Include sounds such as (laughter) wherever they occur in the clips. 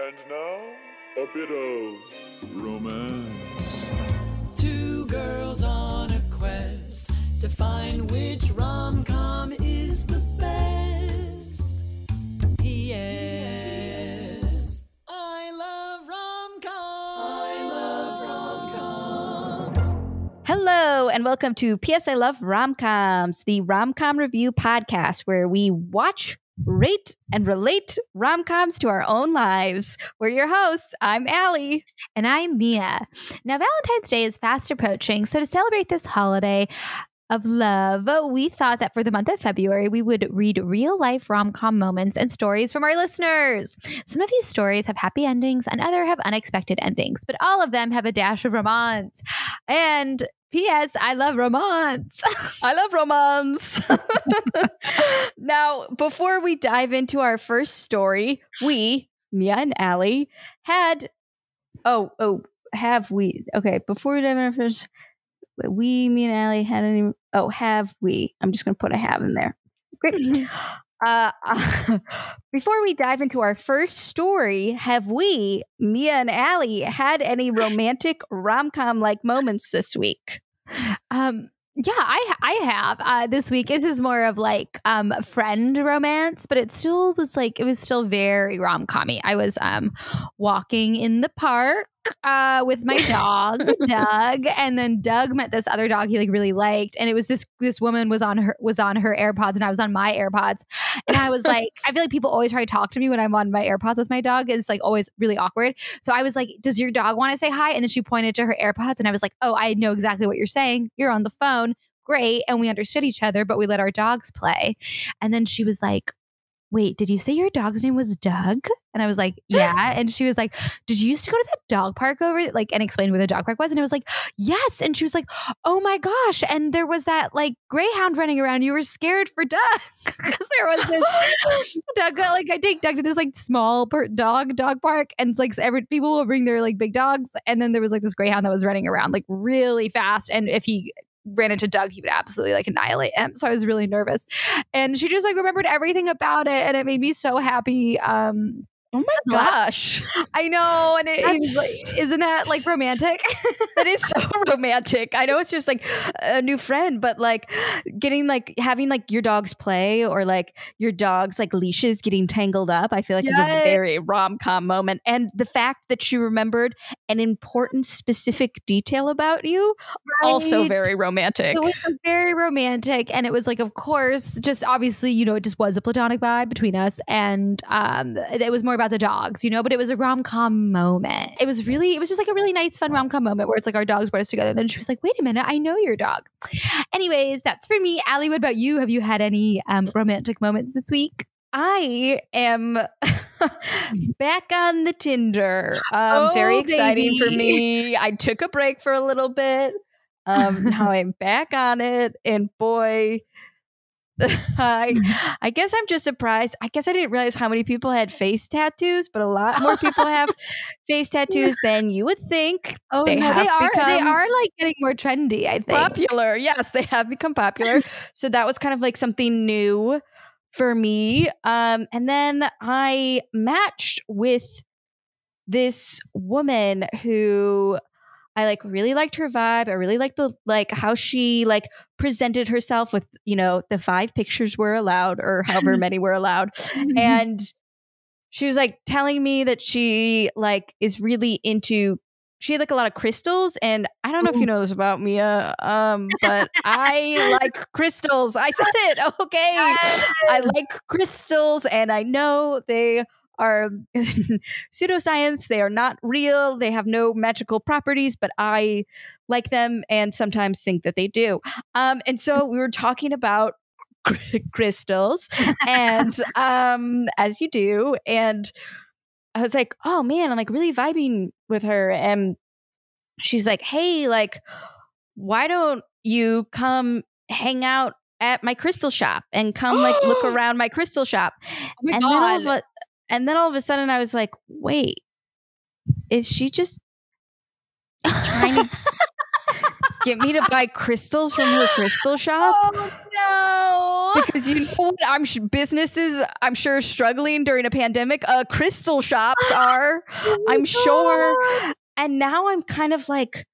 And now, a bit of romance. Two girls on a quest to find which rom com is the best. P.S. I love rom com. I love rom coms. Hello, and welcome to PS I Love Romcoms, the romcom review podcast where we watch, rate, and relate romcoms to our own lives. We're your hosts. I'm Allie. And I'm Mia. Now, Valentine's Day is fast approaching. So, to celebrate this holiday of love, we thought that for the month of February, we would read real life rom com moments and stories from our listeners. Some of these stories have happy endings and other have unexpected endings, but all of them have a dash of romance. And P.S. I love romance. (laughs) I love romance. (laughs) now, before we dive into our first story, we, Mia and Allie, had oh oh have we okay before we dive into our first we me and Allie had any oh have we I'm just gonna put a have in there great (laughs) uh, (laughs) before we dive into our first story have we Mia and Allie had any (laughs) romantic rom-com like moments this week Um, yeah, I I have uh, this week. This is more of like um friend romance, but it still was like it was still very rom commy. I was um walking in the park uh with my dog (laughs) Doug, and then Doug met this other dog he like really liked, and it was this this woman was on her was on her AirPods, and I was on my AirPods, and I was like, I feel like people always try to talk to me when I'm on my AirPods with my dog. It's like always really awkward. So I was like, Does your dog want to say hi? And then she pointed to her AirPods, and I was like, Oh, I know exactly what you're saying. You're on the phone. Great. And we understood each other, but we let our dogs play. And then she was like, Wait, did you say your dog's name was Doug? And I was like, (gasps) Yeah. And she was like, Did you used to go to that dog park over like and explain where the dog park was? And I was like, Yes. And she was like, Oh my gosh. And there was that like greyhound running around. You were scared for Doug. (laughs) Because there was this (laughs) Doug uh, like I take Doug to this like small per- dog dog park. And it's like every people will bring their like big dogs. And then there was like this greyhound that was running around like really fast. And if he ran into Doug, he would absolutely like annihilate him. So I was really nervous. And she just like remembered everything about it. And it made me so happy. Um, oh my gosh I know. And it, it was like, isn't that like (laughs) romantic? it is so (laughs) romantic. I know it's just like a new friend, but like getting like having like your dog's play or like your dog's like leashes getting tangled up, I feel like is a very rom com moment. And the fact that she remembered an important specific detail about you, also very romantic. It was very romantic, and it was like, of course, just obviously, you know, it just was a platonic vibe between us, and um, it was more about the dogs, you know. But it was a rom com moment. It was really, it was just like a really nice, fun rom com moment where it's like our dogs brought us together. then she was like, "Wait a minute, I know your dog." Anyways, that's for me. Allie, what about you? Have you had any um, romantic moments this week? I am (laughs) back on the Tinder. Um, very Oh, exciting for me. I took a break for a little bit. Um, now (laughs) I'm back on it, and boy, (laughs) I I guess I'm just surprised. I guess I didn't realize how many people had face tattoos, but a lot more people have (laughs) face tattoos than you would think. Oh They no, they are they are like getting more trendy. I think. Popular, yes, they have become popular. (laughs) so that was kind of like something new for me. Um, and then I matched with this woman who I like really liked her vibe. I really liked the like how she like presented herself with, you know, the five pictures were allowed or however (laughs) many were allowed. And she was like telling me that she like is really into she had like a lot of crystals and I don't know if you know this about Mia, um, but I like crystals. I said it. (laughs) Okay. I like crystals and I know they are (laughs) pseudoscience. They are not real. They have no magical properties, but I like them and sometimes think that they do. Um, and so we were talking about (laughs) crystals and (laughs) um, as you do. And I was like, oh man, I'm like really vibing with her. And she's like, hey, like, why don't you come hang out at my crystal shop and come like look (gasps) around my crystal shop? Oh my and then all of God. a, and then all of a sudden I was like, wait, is she just trying to (laughs) get me to buy crystals from her crystal shop Oh no. because you know what I'm sh- businesses I'm sure struggling during a pandemic. Uh, crystal shops (gasps) are. I'm sure. And now I'm kind of like,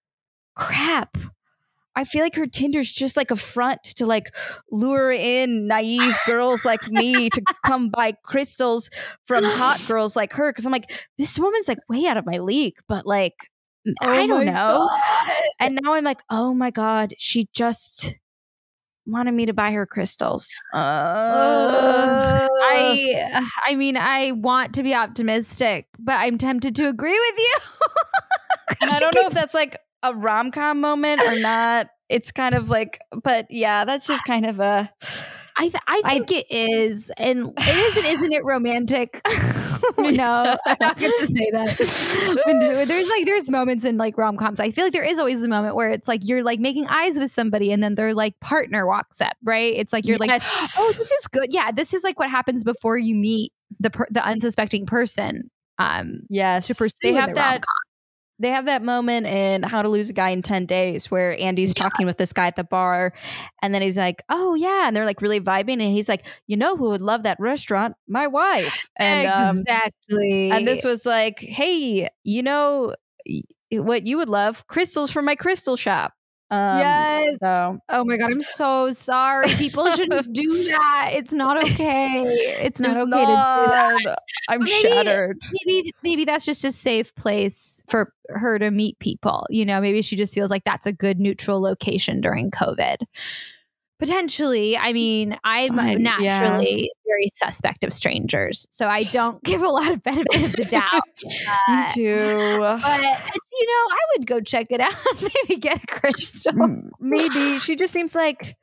crap. I feel like her Tinder's just like a front to like lure in naive girls like me to come buy crystals from hot (laughs) girls like her. Cause I'm like, this woman's like way out of my league, but like, I Oh don't know. God. And now I'm like, oh my God, she just wanted me to buy her crystals. Uh, Ugh. I I mean I want to be optimistic, but I'm tempted to agree with you. (laughs) And I don't know if that's like a rom com moment or not. It's kind of like, but yeah, that's just kind of a. I th- I I- think it is, and it is, and isn't it romantic? (laughs) (laughs) no, I'm not going to say that. When, there's like there's moments in like rom coms. I feel like there is always a moment where it's like you're like making eyes with somebody, and then their like partner walks up. Right? It's like you're like, oh, this is good. Yeah, this is like what happens before you meet the per- the unsuspecting person. Um, Yes, to pursue they have that. rom-com. They have that moment in How to Lose a Guy in Ten Days where Andy's talking with this guy at the bar, and then he's like, "Oh yeah," and they're like really vibing, and he's like, "You know who would love that restaurant? My wife." And um, exactly. and this was like, "Hey, you know what you would love? Crystals from my crystal shop." Um, yes. So Oh my god, I'm so sorry. People shouldn't (laughs) do that. It's not okay. It's not it's okay to do that. I'm maybe- shattered. Maybe maybe that's just a safe place for her to meet people. You know, maybe she just feels like that's a good neutral location during COVID. Potentially, I mean, I'm I- yeah. naturally very suspect of strangers, so I don't (laughs) give a lot of benefit of the doubt. (laughs) Me Uh, too. but it's you know, I would go check it (laughs) out. Maybe get a crystal. Maybe she just seems like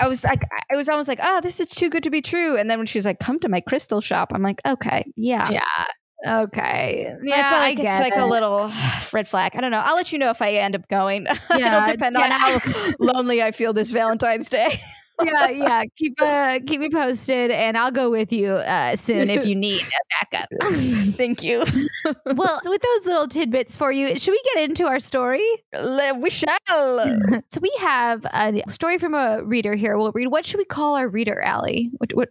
I was like I was almost like oh this is too good to be true and then when she's like come to my crystal shop I'm like okay yeah Yeah. Okay. Yeah, it's like, I get it's like it. a little (sighs) red flag I don't know I'll let you know if I end up going (laughs) Yeah, it'll depend on how (laughs) lonely I feel this Valentine's Day yeah, (laughs) yeah. Keep uh, keep me posted, and I'll go with you uh, soon if you need a backup. thank you well, with those little tidbits for you, should we get into our story? We shall so we have a story from a reader here. We'll read. What should we call our reader, Allie? What? what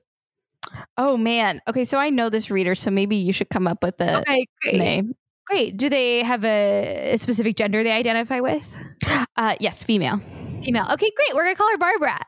oh man okay so I know this reader so maybe you should come up with a okay, great. name Great. Do they have a, a specific gender they identify with? uh yes female Female. Okay, great. We're gonna call her Barbara.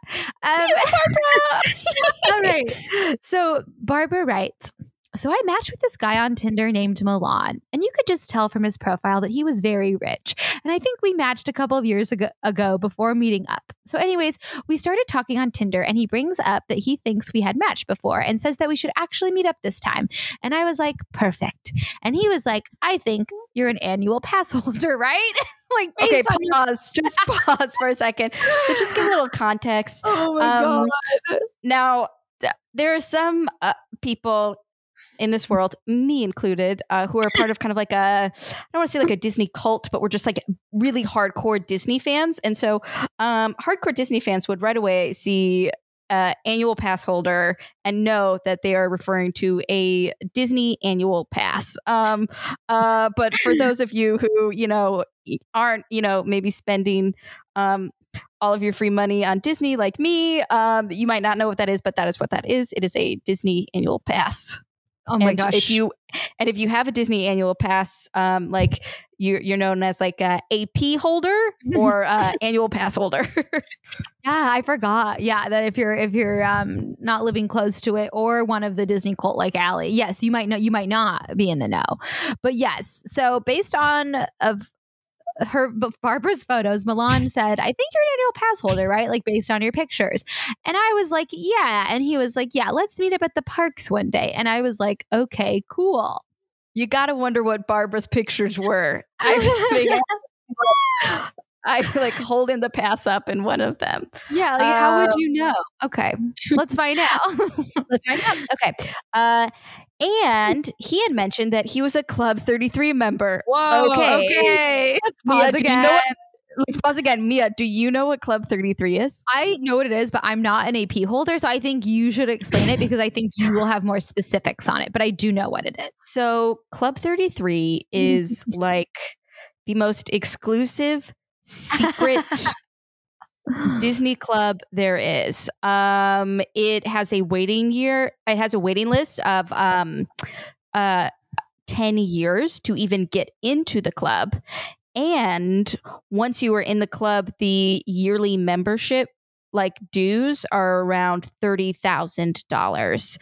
Um, (laughs) (laughs) All right. So Barbara writes. So I matched with this guy on Tinder named Milan, and you could just tell from his profile that he was very rich. And I think we matched a couple of years ago, ago before meeting up. So, anyways, we started talking on Tinder, and he brings up that he thinks we had matched before and says that we should actually meet up this time. And I was like, perfect. And he was like, I think you're an annual pass holder, (laughs) right? (laughs) like, okay your- pause just (laughs) pause for a second so just give a little context Oh my Um, god. Now, there are some uh, people in this world, me included, uh, who are part of kind of like a, I don't want to say like a Disney cult, but we're just like really hardcore Disney fans. And so, um, hardcore Disney fans would right away see uh, annual pass holder and know that they are referring to a Disney annual pass. Um, uh, but for (laughs) those of you who, you know, aren't, you know, maybe spending um, all of your free money on Disney like me, um, you might not know what that is, but that is what that is. It is a Disney annual pass. Oh my and gosh. If you and if you have a Disney annual pass, um, like you're you're known as like a AP holder or (laughs) uh, annual pass holder. Yeah, I forgot. Yeah, that if you're if you're um not living close to it or one of the Disney cult like Allie, yes, you might know you might not be in the know. But yes, so based on of her Barbara's photos, Milan said, I think you're an annual pass holder, right? Like based on your pictures. And I was like, Yeah. And he was like, Yeah, let's meet up at the parks one day. And I was like, Okay, cool. you got to wonder what Barbara's pictures (laughs) were. I (laughs) think I like holding the pass up in one of them. Yeah, like, how would Um, you know? Okay, let's find out. (laughs) Let's find out. Okay. Uh, and he had mentioned that he was a Club 33 member. Whoa, Okay. okay. Let's Mia, pause you again. know what- Let's pause again. Mia, do you know what Club 33 is? I know what it is, but I'm not an AP holder, so I think you should explain it because I think you will have more specifics on it. But I do know what it is. So, Club 33 is (laughs) like the most exclusive secret (laughs) Disney club there is. Um, it has a waiting year. It has a waiting list of um, uh, ten years to even get into the club, and once you are in the club, the yearly membership like dues are around thirty thousand dollars.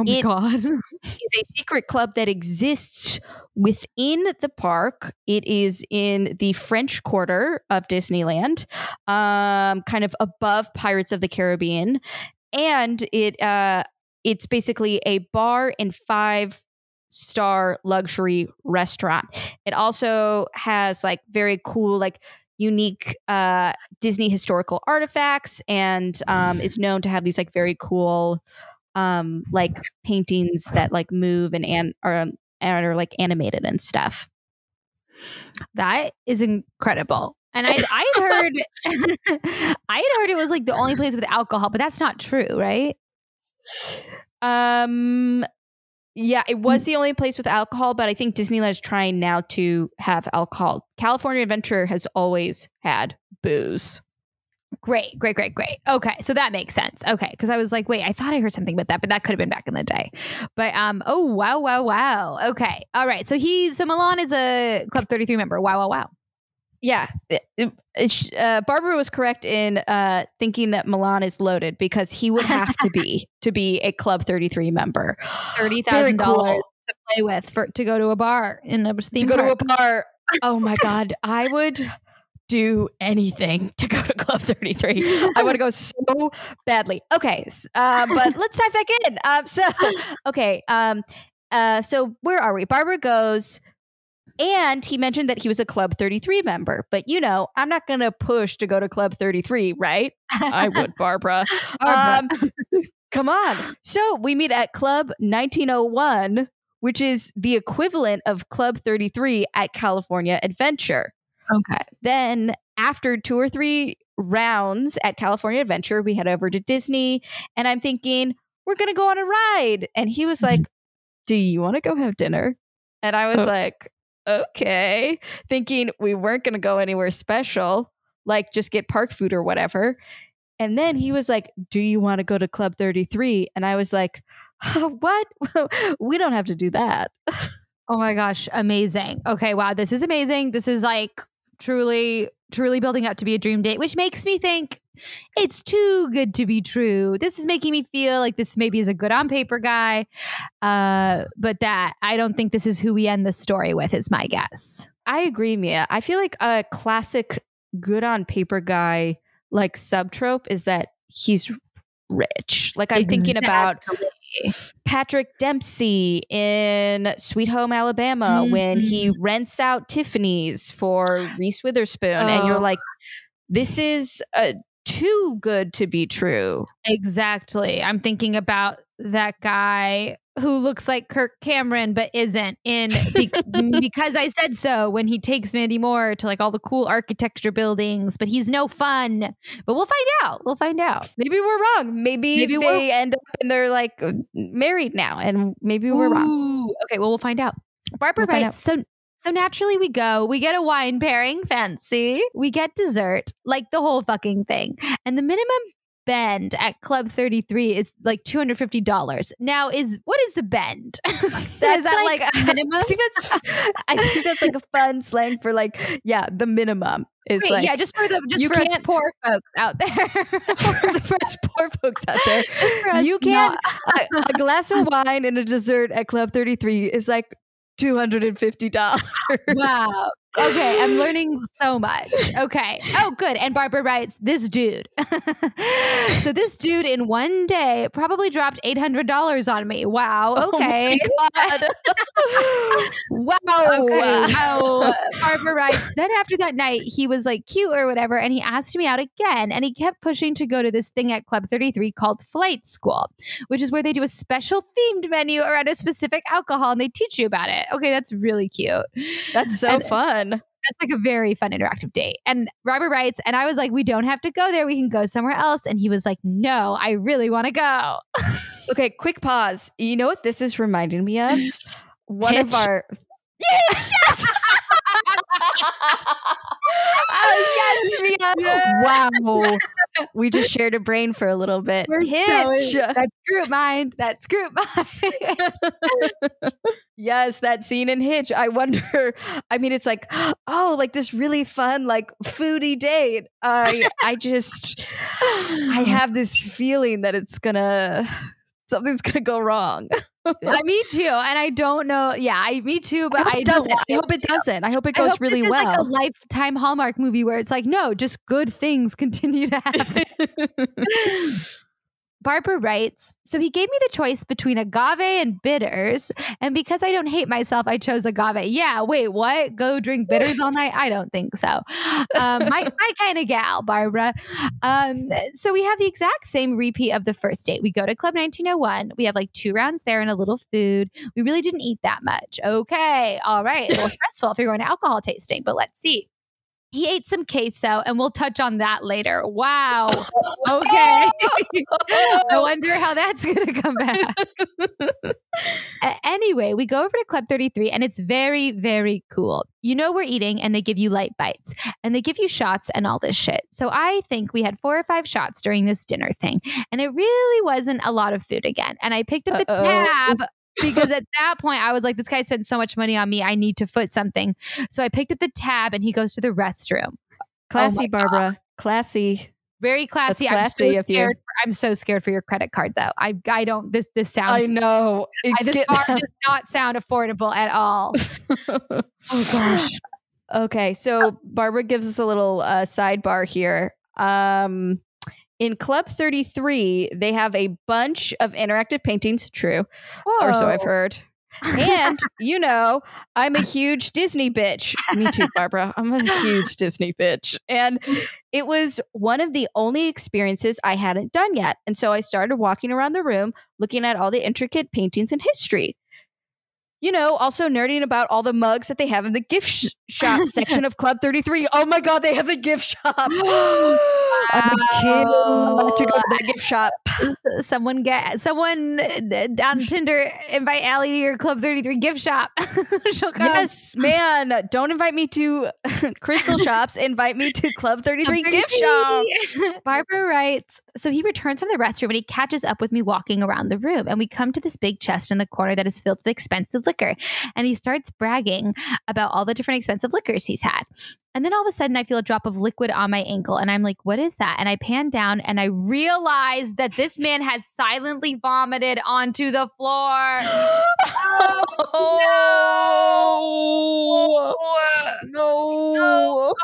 Oh my It- god. (laughs) It's a secret club that exists within the park. It is in the French Quarter of Disneyland, um, kind of above Pirates of the Caribbean, and it uh, it's basically a bar and five star luxury restaurant. It also has like very cool like unique uh Disney historical artifacts and um is known to have these like very cool um like paintings that like move and and are and are like animated and stuff. That is incredible. And I I had heard (laughs) I had heard it was like the only place with alcohol, but that's not true, right? Um yeah, it was the only place with alcohol, but I think Disneyland is trying now to have alcohol. California Adventure has always had booze. Great, great, great, great. Okay, so that makes sense. Okay, because I was like, wait, I thought I heard something about that, but that could have been back in the day. But um, oh wow, wow, wow. Okay, all right. So he's so Milan is a Club Thirty Three member. Wow, wow, wow. Yeah, it- it- uh, Barbara was correct in uh, thinking that Milan is loaded because he would have to be (laughs) to be a Club 33 member. (gasps) Thirty thousand dollars to play with for to go to a bar in a theme to go park. to a bar. (laughs) Oh my god, I would do anything to go to Club 33. I want to go so badly. Okay, uh, but let's dive back in. Um, so, (laughs) okay, um, uh, so where are we? Barbara goes, and he mentioned that he was a Club 33 member. But you know, I'm not going to push to go to Club 33, right? I would, Barbara. (laughs) Barbara. Um, come on. So we meet at Club 1901, which is the equivalent of Club 33 at California Adventure. Okay. Then, after two or three rounds at California Adventure, we head over to Disney, and I'm thinking, we're going to go on a ride. And he was mm-hmm. like, Do you want to go have dinner? And I was Oh. like, Okay, thinking we weren't going to go anywhere special, like just get park food or whatever. And then he was like, Do you want to go to Club 33? And I was like, (laughs) What? (laughs) we don't have to do that. Oh my gosh, amazing. Okay, wow, this is amazing. This is like truly, truly building up to be a dream date, which makes me think it's too good to be true. This is making me feel like this maybe is a good on paper guy, uh, but that I don't think this is who we end the story with, is my guess. I agree, Mia. I feel like a classic good on paper guy like subtrope is that he's rich. Like I'm thinking about Exactly. Patrick Dempsey in Sweet Home Alabama when he rents out Tiffany's for Reese Witherspoon and you're Oh. like this is uh, too good to be true. Exactly. I'm thinking about that guy who looks like Kirk Cameron but isn't in be- (laughs) because I said so when he takes Mandy Moore to like all the cool architecture buildings, but he's no fun. But we'll find out. We'll find out. Maybe we're wrong. Maybe, Maybe they end up and they're like married now and maybe we're wrong. Okay, well we'll find out. Barbara We'll writes so so naturally we go. We get a wine pairing, fancy. We get dessert, like the whole fucking thing. And the minimum bend at Club 33 is like $250. Now is what is a bend? (laughs) is That's that like- like, (laughs) minimum? I think that's I think that's like a fun slang for like yeah, the minimum is Wait, like yeah, just for the just for us poor folks out there. (laughs) for the poor folks out there. just for us You can't a, a glass of wine and a dessert at Club 33 is like $250. Wow. Okay, I'm learning so much. Okay. Oh, good. And Barbara writes, this dude. (laughs) so this dude in one day probably dropped $800 on me. Wow. Oh Okay. God. (laughs) wow. Okay. Oh, Barbara writes. Then after that night, he was like cute or whatever, and he asked me out again. And he kept pushing to go to this thing at Club 33 called Flight School, which is where they do a special themed menu around a specific alcohol and they teach you about it. Okay, that's really cute. That's so And- fun. That's like a very fun interactive date. And Robert writes, and I was like, we don't have to go there. We can go somewhere else. And he was like, no, I really want to go. (laughs) Okay, quick pause. You know what this is reminding me of? One of our (laughs) Yes, yes. Oh yes, Mia. Wow. We just shared a brain for a little bit. We're so Hitch. that's group mind. That's group mind. (laughs) yes, that scene in Hitch. I wonder. I mean, it's like, oh, like this really fun, like foodie date. I, I just, I (laughs) have this feeling that it's gonna, something's gonna go wrong. (laughs) I, me too, and I don't know. Yeah, I me too, but I hope I it doesn't. I hope it doesn't. I hope it goes hope really well. like a lifetime Hallmark movie where it's like, no, just good things (laughs) continue to happen. (laughs) Barbara writes, so he gave me the choice between agave and bitters. And because I don't hate myself, I chose agave. Yeah, wait, what? Go drink bitters all night? I don't think so. Um, my (laughs) my kind of gal, Barbara. Um, so we have the exact same repeat of the first date. We go to Club 1901. We have like two rounds there and a little food. We really didn't eat that much. Okay, all right. A little (laughs) stressful if you're going to alcohol tasting, but let's see. He ate some queso, and we'll touch on that later. Wow. Okay. (laughs) I wonder how that's going to come back. Anyway, we go over to Club 33 and it's very, very cool. You know, we're eating and they give you light bites and they give you shots and all this shit. So I think we had four or five shots during this dinner thing and it really wasn't a lot of food again. And I picked up the Uh-oh. tab. Because at that point I was like, this guy spent so much money on me. I need to foot something. So I picked up the tab and he goes to the restroom. Classy, God. Barbara. Classy. Very classy. I'm so scared. For, I'm so scared for your credit card though. I I don't. This this I sounds. know. I, this bar (laughs) does not sound affordable at all. (laughs) Oh gosh. Okay, so Barbara gives us a little uh, sidebar here. Um, in Club 33, they have a bunch of interactive paintings, true, or so I've heard. And, (laughs) you know, I'm a huge Disney bitch. Me too, Barbara. I'm a huge Disney bitch. And it was one of the only experiences I hadn't done yet. And so I started walking around the room looking at all the intricate paintings and history. You know, also nerding about all the mugs that they have in the gift sh- shop section of Club 33. Oh my God, they have the gift shop. I'm a kid. I'm about to go to that gift shop. Someone get someone uh, on Tinder invite Allie to your Club 33 gift shop. (laughs) She'll come. Yes, man. Don't invite me to (laughs) crystal (laughs) shops. Invite me to Club 33 gift shop. Barbara writes So he returns from the restroom and he catches up with me walking around the room. And we come to this big chest in the corner that is filled with expensive liquor. And he starts bragging about all the different expensive liquors he's had. And then all of a sudden, I feel a drop of liquid on my ankle. And I'm like, what is that? And I pan down and I realize that this man has silently vomited onto the floor. Oh, (gasps) Oh, no. Oh,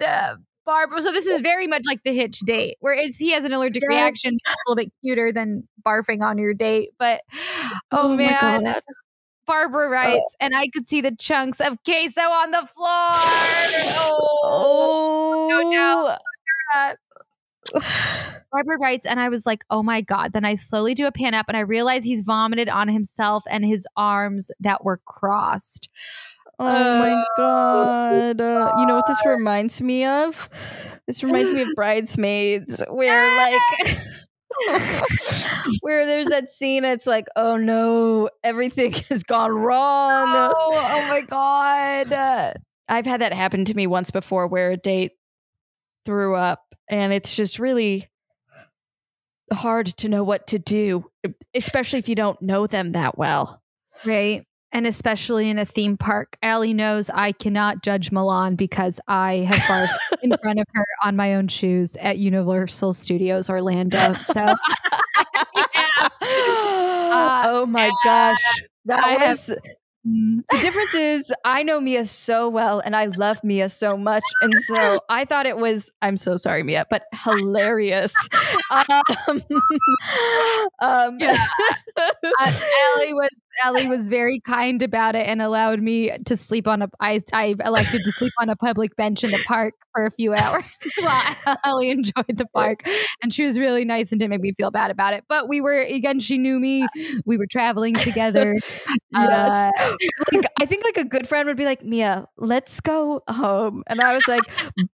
God. Barbara. So this is very much like the Hitch date, where it's he has an allergic Yeah. reaction. A little bit cuter than barfing on your date, but oh, oh my man, God. Barbara oh. writes, and I could see the chunks of queso on the floor. Oh, Oh. no. Barbara writes, and I was like, oh my God. Then I slowly do a pan up and I realize he's vomited on himself and his arms that were crossed. Oh my god. Uh, you know what this reminds me of? This reminds me of Bridesmaids, where like (laughs) where there's that scene it's like, oh no, everything (laughs) has gone wrong. Oh, oh my God. I've had that happen to me once before where a date threw up and it's just really hard to know what to do, especially if you don't know them that well. Right. And especially in a theme park. Allie knows I cannot judge Milan because I have barfed (laughs) in front of her on my own shoes at Universal Studios Orlando. So (laughs) Yeah. (gasps) oh my gosh. That I have- was the difference is I know Mia so well and I love Mia so much. And so (laughs) I thought it was, I'm so sorry, Mia, but hilarious. um, um, uh, Allie was Allie was very kind about it and allowed me to sleep on a I I elected to sleep on a public bench in the park for a few hours (laughs) while Allie enjoyed the park. And she was really nice and didn't make me feel bad about it. But we were again, she knew me. We were traveling together. (laughs) Yes. Uh, like, I think like a good friend would be like, Mia, let's go home. And I was like,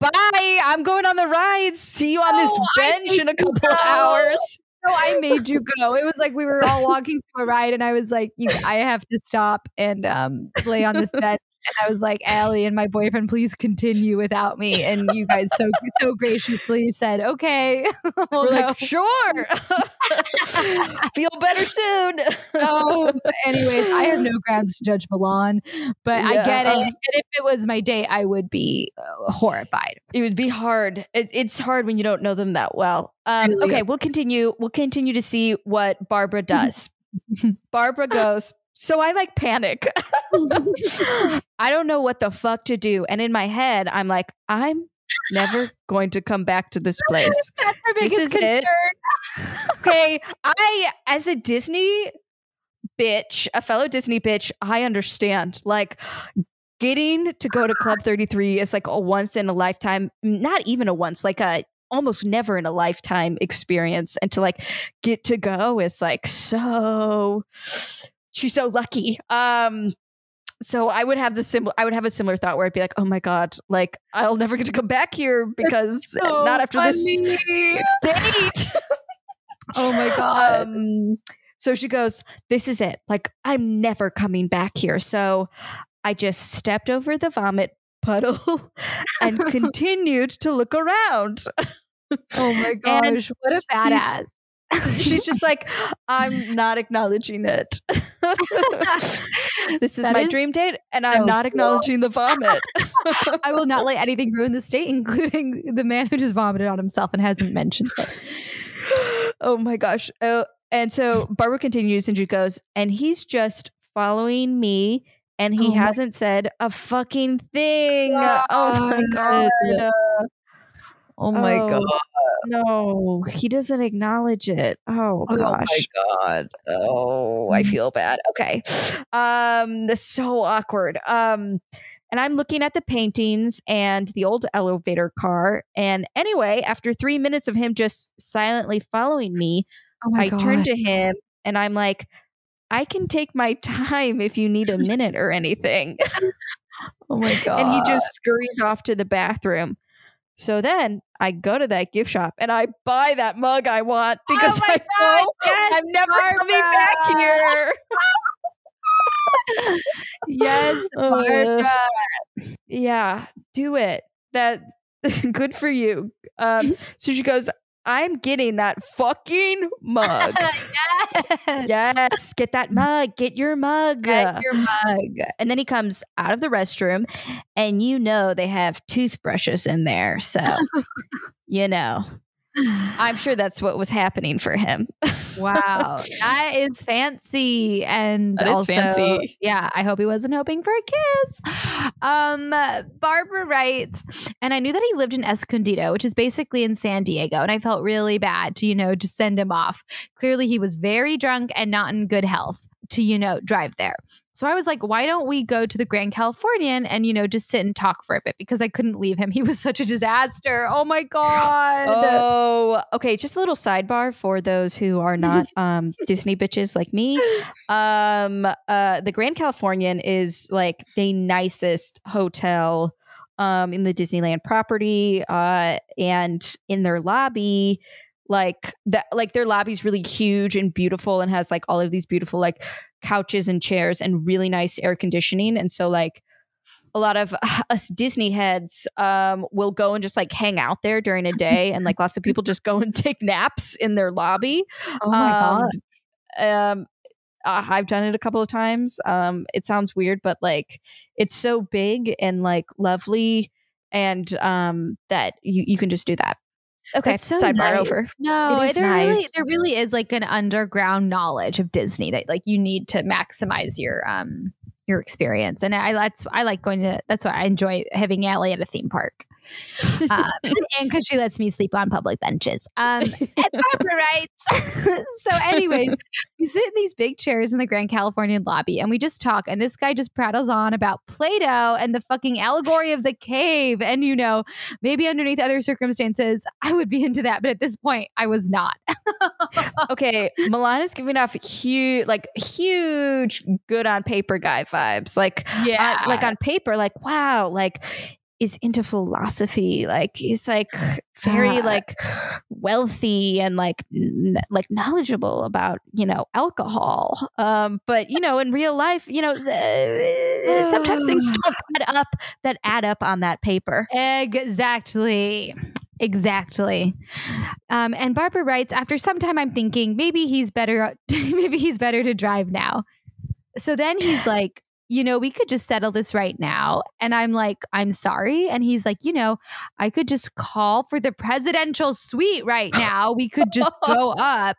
bye. I'm going on the ride. See you on (laughs) this No, I bench in a couple of hours. No, I made you go. It was like we were all walking to a ride, and I was like, you, I have to stop and um, lay on this (laughs) bed I was like, Allie and my boyfriend, please continue without me. And you guys so so graciously said, okay, (laughs) we'll We're go. like, sure. (laughs) Feel better soon. oh, anyways, I have no (laughs) grounds to judge Milan, but I Yeah, get it. um, and if it was my date, I would be uh, horrified. It would be hard. It, it's hard when you don't know them that well. Um, okay, we'll continue. We'll continue to see what Barbara does. Barbara goes. So I like panic. (laughs) I don't know what the fuck to do, and in my head, I'm like, I'm never going to come back to this place. (laughs) That's my This biggest concern. (laughs) okay i as a disney bitch a fellow disney bitch i understand like getting to go to club 33 is like a once in a lifetime not even a once like a almost never in a lifetime experience and to like get to go is like so she's so lucky um so I would have the similar I would have a similar thought where I'd be like, oh my God, like I'll never get to come back here because So not after this date. (laughs) Oh my god. Um, so she goes, This is it. Like, I'm never coming back here. So I just stepped over the vomit puddle (laughs) and (laughs) continued to look around. oh my and gosh. What a badass. (laughs) She's just like, I'm not acknowledging it. (laughs) this is That my is dream date, and I'm so not cool. acknowledging the vomit. (laughs) I will not let anything ruin the state, including the man who just vomited on himself and hasn't mentioned it. (gasps) oh my gosh. Oh, and so Barbara continues and she goes, and he's just following me and he Oh hasn't said a fucking thing. Oh my God. Oh my Oh, god. No, he doesn't acknowledge it. Oh Oh gosh. Oh my god. Oh, I feel bad. Okay. Um, this is so awkward. Um, and I'm looking at the paintings and the old elevator car. And anyway, after three minutes of him just silently following me, Oh I god. turn to him and I'm like, I can take my (laughs) time if you need a minute or anything. (laughs) oh my god. and he just scurries off to the bathroom. So then I go to that gift shop and I buy that mug I want because Oh my I God, know yes, I'm never coming back Barbara. here. (laughs) Yes, (laughs) Uh, Barbara. Yeah, do it. That (laughs) good for you. Um, so she goes, I'm getting that fucking mug. (laughs) yes. yes, get that mug. Get your mug. Get your mug. and then he comes out of the restroom, and you know they have toothbrushes in there. So, (laughs) you know, I'm sure that's what was happening for him. (laughs) Wow, that is fancy, and That is also, fancy. Yeah, I hope he wasn't hoping for a kiss. Um, Barbara writes, and I knew that he lived in Escondido, which is basically in San Diego, and I felt really bad to you know just send him off. Clearly, he was very drunk and not in good health to you know drive there. So I was like, why don't we go to the Grand Californian and you know just sit and talk for a bit because I couldn't leave him. (laughs) He was such a disaster. Oh my god. Oh, okay. Just a little sidebar for those who are (laughs) not um, Disney bitches like me. Um, uh, the Grand Californian is like the nicest hotel um, in the Disneyland property, uh, and in their lobby, like that, like their lobby's really huge and beautiful, and has like all of these beautiful like couches and chairs and really nice air conditioning, and so like a lot of (laughs) us Disney heads um, will go and just like hang out there during a day, and like lots of people just go and (laughs) take naps in their lobby. oh my god. Um, um, uh, I've done it a couple of times. Um, it sounds weird, but like it's so big and like lovely, and um, that you, you can just do that. Okay, That's so sidebar nice. over. No, It is there really there really is like an underground knowledge of Disney that like you need to maximize your um your experience. And I that's I like going to that's why I enjoy having Allie at a theme park. Um, and because she lets me sleep on public benches. Um, (laughs) Barbara writes. (laughs) so, anyways, we sit in these big chairs in the Grand Californian lobby, and we just talk. And this guy just prattles on about Plato and the fucking allegory of the cave. And you know, maybe underneath other circumstances, I would be into that, but at this point, I was not. (laughs) okay, Milan is giving off huge, like huge, good on paper guy vibes. Like, Yeah, uh, like on paper, like wow, like is into philosophy. Like he's like very like wealthy and like n- like knowledgeable about you know alcohol. Um, but you know in real life, you know uh, (sighs) sometimes things don't (laughs) add up that add up on that paper. Exactly. Exactly. Um, and Barbara writes, after some time I'm thinking maybe he's better (laughs) maybe he's better to drive now. So then he's like, you know, we could just settle this right now. And I'm like, I'm sorry. And he's like, you know, I could just call for the presidential suite right (laughs) now. We could just go up.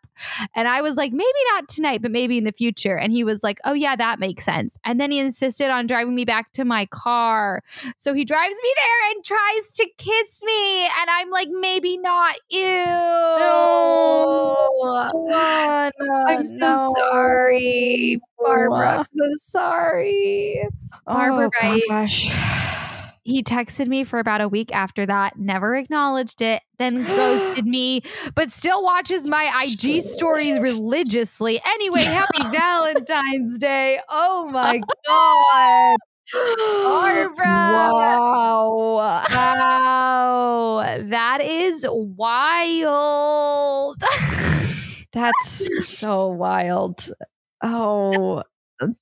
And I was like, maybe not tonight, but maybe in the future. And he was like, oh, yeah, that makes sense. And then he insisted on driving me back to my car. So he drives me there and tries to kiss me. And I'm like, maybe not. Ew. I'm so sorry, Barbara. I'm so sorry. Oh, Barbara oh, Wright. gosh. He texted me for about a week after that, never acknowledged it, then ghosted (gasps) me, but still watches my IG stories religiously. Anyway, happy (laughs) Valentine's Day. Oh my God. (gasps) Barbara. Wow. Wow. That is wild. (laughs) That's so wild. Oh,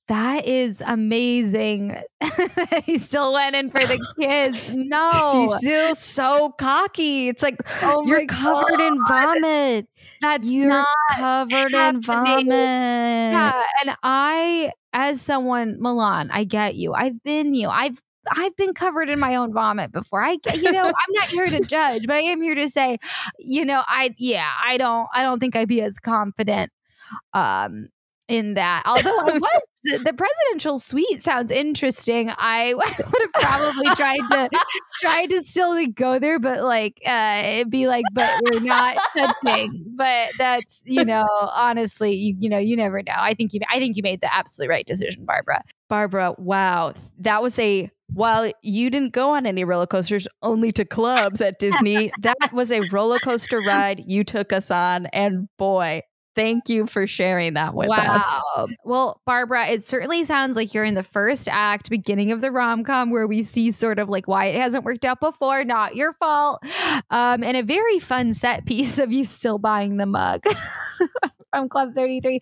That is amazing. (laughs) he still went in for the kiss. (laughs) No. she's still so cocky. It's like Oh you're covered in vomit. That's You're not covered in vomit. Yeah, and I, as someone, Milan, I get you. I've been you. I've I've been covered in my own vomit before. I, get- you know, I'm not here to judge, but I am here to say, you know, I, yeah, I don't, I don't think I'd be as confident, um, in that. Although I (laughs) was, the, presidential suite sounds interesting. I (laughs) would have probably tried to, tried to still like, go there, but like, uh, it'd be like, but we're not touching. But that's, you know, honestly, you, you know, you never know. I think you, I think you made the absolutely right decision, Barbara. Barbara, wow. That was a while you didn't go on any roller coasters, only to clubs at Disney. that was a roller coaster ride you took us on. And boy, thank you for sharing that with us. Well, Barbara, it certainly sounds like you're in the first act, beginning of the rom com, where we see sort of like why it hasn't worked out before, not your fault, um, and a very fun set piece of you still buying the mug (laughs) from Club 33.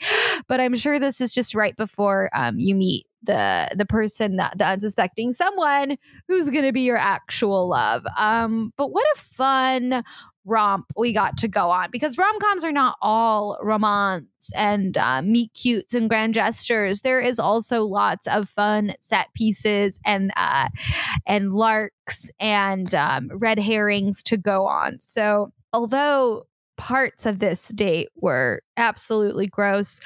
But I'm sure this is just right before um, you meet the the person that the unsuspecting someone who's going to be your actual love. Um, but what a fun romp we got to go on because rom-coms are not all romance and uh, meet cutes and grand gestures. There is also lots of fun set pieces and uh, and larks and um, red herrings to go on. So although parts of this date were absolutely gross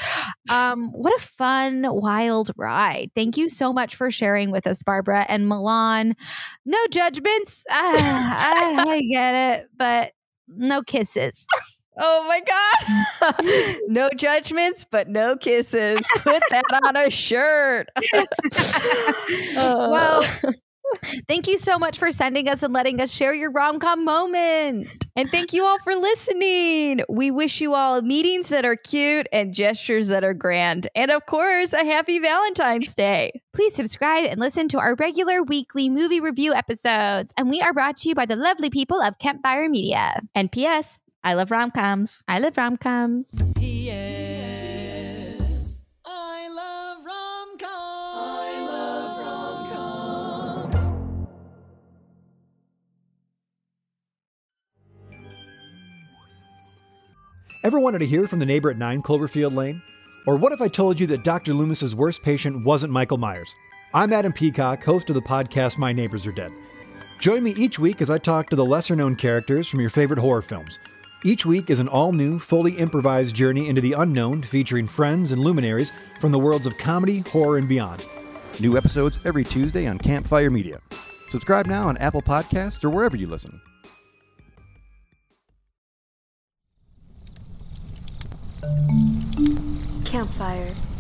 um what a fun wild ride. Thank you so much for sharing with us barbara and milan. No judgments. (laughs) Ah, I get it but no kisses. (laughs) Oh my God. (laughs) no judgments, but no kisses. Put that on a shirt. (laughs) Oh. well, thank you so much for sending us and letting us share your rom com moment. And thank you all for listening. We wish you all meetings that are cute and gestures that are grand. And of course, a happy Valentine's Day. Please subscribe and listen to our regular weekly movie review episodes. And we are brought to you by the lovely people of Campfire Media. And P.S. I love rom coms. I love rom coms. P.S. Ever wanted to hear from the neighbor at 9 Cloverfield Lane? Or what if I told you that Dr. Loomis's worst patient wasn't Michael Myers? I'm Adam Peacock, host of the podcast My Neighbors Are Dead. Join me each week as I talk to the lesser known characters from your favorite horror films. Each week is an all new, fully improvised journey into the unknown featuring friends and luminaries from the worlds of comedy, horror, and beyond. New episodes every Tuesday on Campfire Media. Subscribe now on Apple Podcasts or wherever you listen. Campfire.